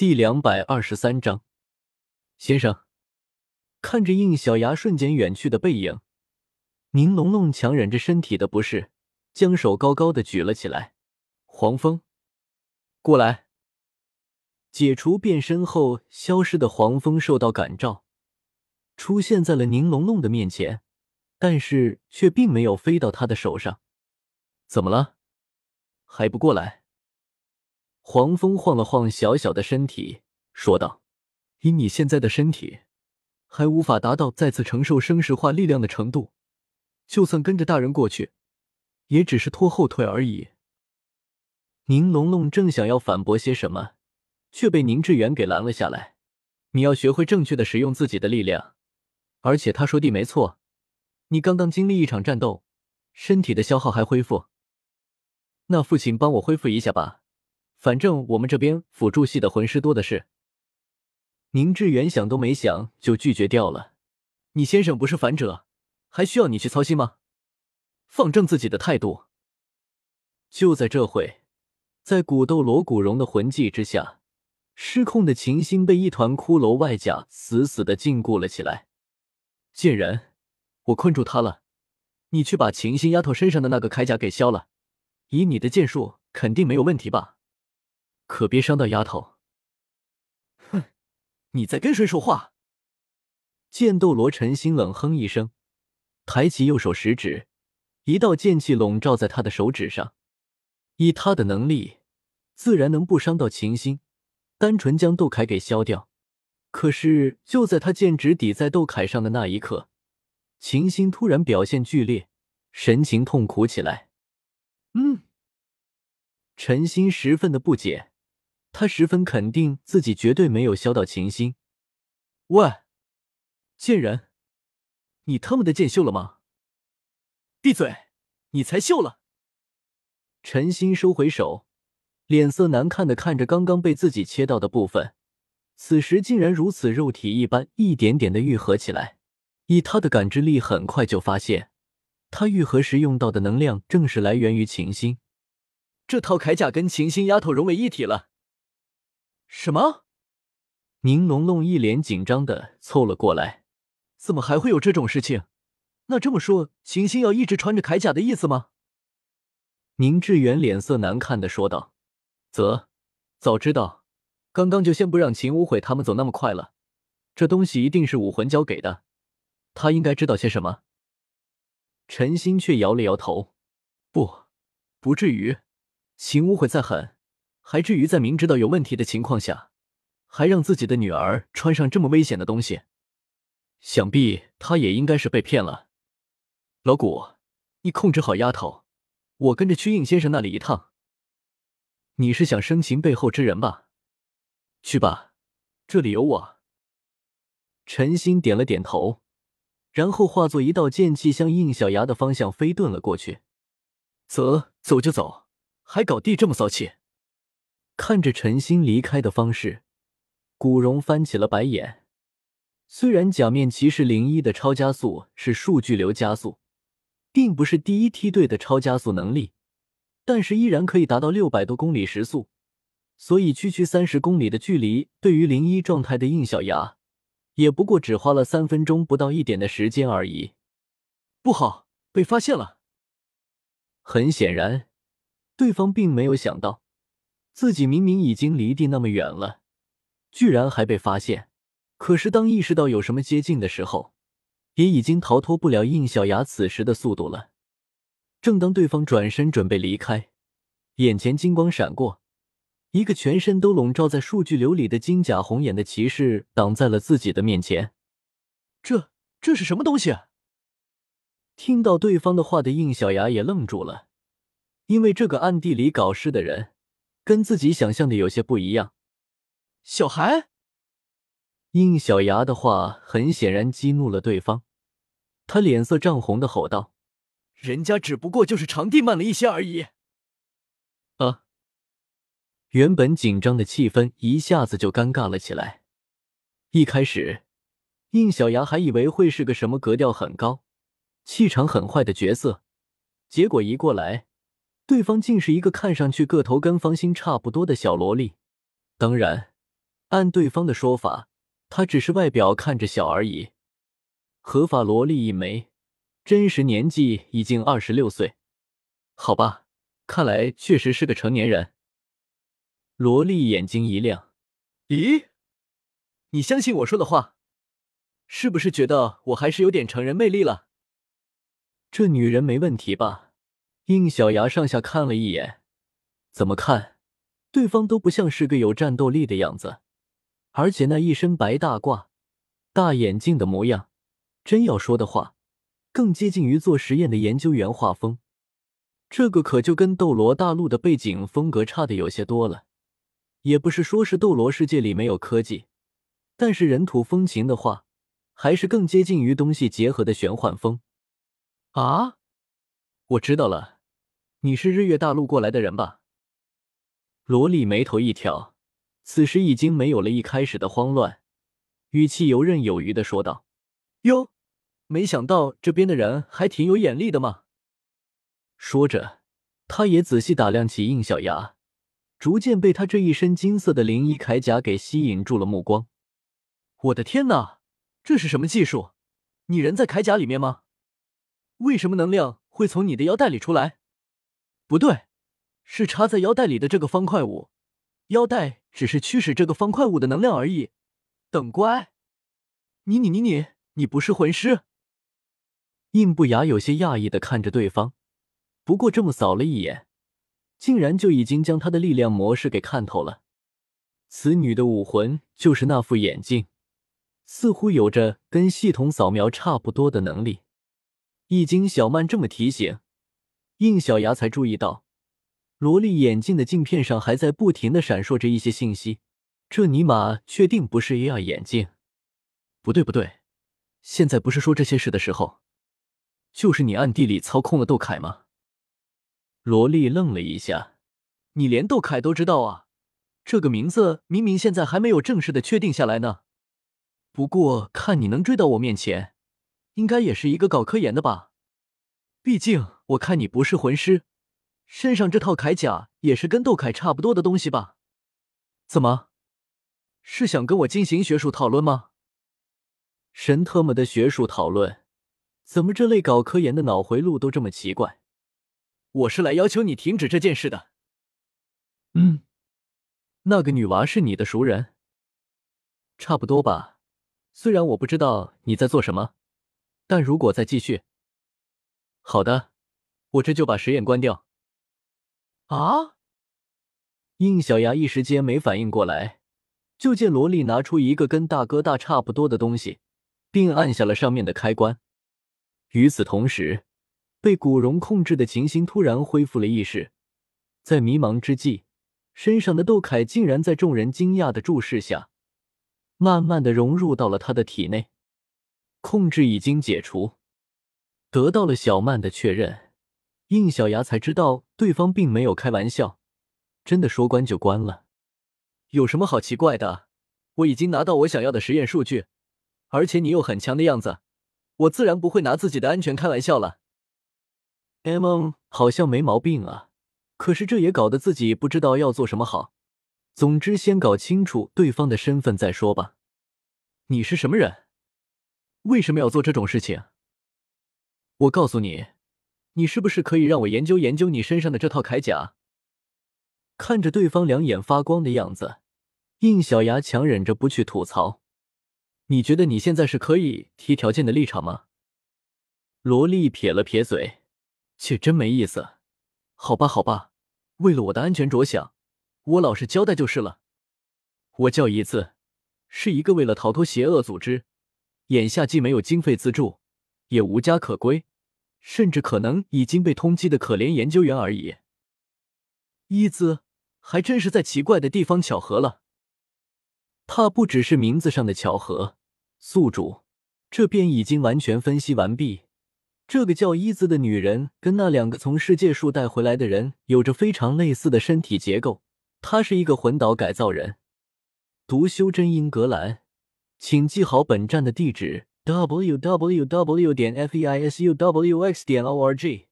第两百二十三章，先生，看着应小牙瞬间远去的背影，宁龙龙强忍着身体的不适，将手高高的举了起来。黄蜂，过来！解除变身后消失的黄蜂受到感召，出现在了宁龙龙的面前，但是却并没有飞到他的手上。怎么了？还不过来？黄蜂晃了晃小小的身体，说道：“以你现在的身体，还无法达到再次承受生石化力量的程度，就算跟着大人过去，也只是拖后腿而已。”宁龙龙正想要反驳些什么，却被宁致远给拦了下来。“你要学会正确的使用自己的力量，而且他说的没错，你刚刚经历一场战斗，身体的消耗还恢复。那父亲帮我恢复一下吧。”反正我们这边辅助系的魂师多的是。宁致远想都没想就拒绝掉了。你先生不是凡者，还需要你去操心吗？放正自己的态度。就在这会，在古斗罗古荣的魂技之下，失控的秦心被一团骷髅外甲死死的禁锢了起来。贱人，我困住他了，你去把秦心丫头身上的那个铠甲给削了。以你的剑术，肯定没有问题吧？可别伤到丫头！哼，你在跟谁说话？剑斗罗陈心冷哼一声，抬起右手食指，一道剑气笼罩在他的手指上。以他的能力，自然能不伤到秦心，单纯将斗铠给削掉。可是就在他剑指抵在斗铠上的那一刻，秦心突然表现剧烈，神情痛苦起来。嗯，陈心十分的不解。他十分肯定自己绝对没有削到秦心。喂，贱人，你他妈的剑锈了吗？闭嘴，你才锈了！陈心收回手，脸色难看的看着刚刚被自己切到的部分，此时竟然如此肉体一般，一点点的愈合起来。以他的感知力，很快就发现，他愈合时用到的能量正是来源于秦心。这套铠甲跟秦心丫头融为一体了。什么？宁龙龙一脸紧张的凑了过来，怎么还会有这种事情？那这么说，秦心要一直穿着铠甲的意思吗？宁致远脸色难看的说道：“啧，早知道，刚刚就先不让秦无悔他们走那么快了。这东西一定是武魂交给的，他应该知道些什么。”陈心却摇了摇头：“不，不至于，秦无悔再狠。”还至于在明知道有问题的情况下，还让自己的女儿穿上这么危险的东西？想必他也应该是被骗了。老古，你控制好丫头，我跟着去应先生那里一趟。你是想生擒背后之人吧？去吧，这里有我。陈心点了点头，然后化作一道剑气向应小牙的方向飞遁了过去。走，走就走，还搞地这么骚气？看着陈心离开的方式，古荣翻起了白眼。虽然假面骑士零一的超加速是数据流加速，并不是第一梯队的超加速能力，但是依然可以达到六百多公里时速。所以区区三十公里的距离，对于零一状态的应小牙，也不过只花了三分钟不到一点的时间而已。不好，被发现了！很显然，对方并没有想到。自己明明已经离地那么远了，居然还被发现。可是当意识到有什么接近的时候，也已经逃脱不了应小牙此时的速度了。正当对方转身准备离开，眼前金光闪过，一个全身都笼罩在数据流里的金甲红眼的骑士挡在了自己的面前。这这是什么东西？啊听到对方的话的应小牙也愣住了，因为这个暗地里搞事的人。跟自己想象的有些不一样，小孩。应小牙的话很显然激怒了对方，他脸色涨红的吼道：“人家只不过就是场地慢了一些而已。”啊！原本紧张的气氛一下子就尴尬了起来。一开始，应小牙还以为会是个什么格调很高、气场很坏的角色，结果一过来。对方竟是一个看上去个头跟方心差不多的小萝莉，当然，按对方的说法，她只是外表看着小而已，合法萝莉一枚，真实年纪已经二十六岁。好吧，看来确实是个成年人。萝莉眼睛一亮：“咦，你相信我说的话？是不是觉得我还是有点成人魅力了？这女人没问题吧？”应小牙上下看了一眼，怎么看，对方都不像是个有战斗力的样子，而且那一身白大褂、大眼镜的模样，真要说的话，更接近于做实验的研究员画风。这个可就跟斗罗大陆的背景风格差的有些多了。也不是说是斗罗世界里没有科技，但是人土风情的话，还是更接近于东西结合的玄幻风。啊，我知道了，你是日月大陆过来的人吧？萝莉眉头一挑，此时已经没有了一开始的慌乱，语气游刃有余的说道：“哟，没想到这边的人还挺有眼力的嘛。”说着，他也仔细打量起应小牙。逐渐被他这一身金色的灵衣铠甲给吸引住了目光。我的天哪，这是什么技术？你人在铠甲里面吗？为什么能量会从你的腰带里出来？不对，是插在腰带里的这个方块物，腰带只是驱使这个方块物的能量而已。等乖，你你你你你不是魂师？印不雅有些讶异的看着对方，不过这么扫了一眼。竟然就已经将他的力量模式给看透了。此女的武魂就是那副眼镜，似乎有着跟系统扫描差不多的能力。一经小曼这么提醒，应小牙才注意到，萝莉眼镜的镜片上还在不停的闪烁着一些信息。这尼玛确定不是 AR 眼镜？不对不对，现在不是说这些事的时候。就是你暗地里操控了窦凯吗？萝莉愣了一下，你连窦凯都知道啊？这个名字明明现在还没有正式的确定下来呢。不过看你能追到我面前，应该也是一个搞科研的吧？毕竟我看你不是魂师，身上这套铠甲也是跟斗凯差不多的东西吧？怎么，是想跟我进行学术讨论吗？神特么的学术讨论，怎么这类搞科研的脑回路都这么奇怪？我是来要求你停止这件事的。嗯，那个女娃是你的熟人？差不多吧。虽然我不知道你在做什么，但如果再继续，好的，我这就把实验关掉。啊！应小牙一时间没反应过来，就见萝莉拿出一个跟大哥大差不多的东西，并按下了上面的开关。与此同时。被古荣控制的秦心突然恢复了意识，在迷茫之际，身上的斗铠竟然在众人惊讶的注视下，慢慢的融入到了他的体内。控制已经解除，得到了小曼的确认，应小牙才知道对方并没有开玩笑，真的说关就关了。有什么好奇怪的？我已经拿到我想要的实验数据，而且你又很强的样子，我自然不会拿自己的安全开玩笑了。M 好像没毛病啊，可是这也搞得自己不知道要做什么好。总之，先搞清楚对方的身份再说吧。你是什么人？为什么要做这种事情？我告诉你，你是不是可以让我研究研究你身上的这套铠甲？看着对方两眼发光的样子，应小牙强忍着不去吐槽。你觉得你现在是可以提条件的立场吗？萝莉撇了撇嘴。且真没意思，好吧，好吧，为了我的安全着想，我老实交代就是了。我叫一字，是一个为了逃脱邪恶组织，眼下既没有经费资助，也无家可归，甚至可能已经被通缉的可怜研究员而已。一兹还真是在奇怪的地方巧合了，他不只是名字上的巧合，宿主这边已经完全分析完毕。这个叫伊兹的女人跟那两个从世界树带回来的人有着非常类似的身体结构。她是一个魂岛改造人。读修真英格兰，请记好本站的地址：w w w. 点 f e i s u w x. 点 o r g。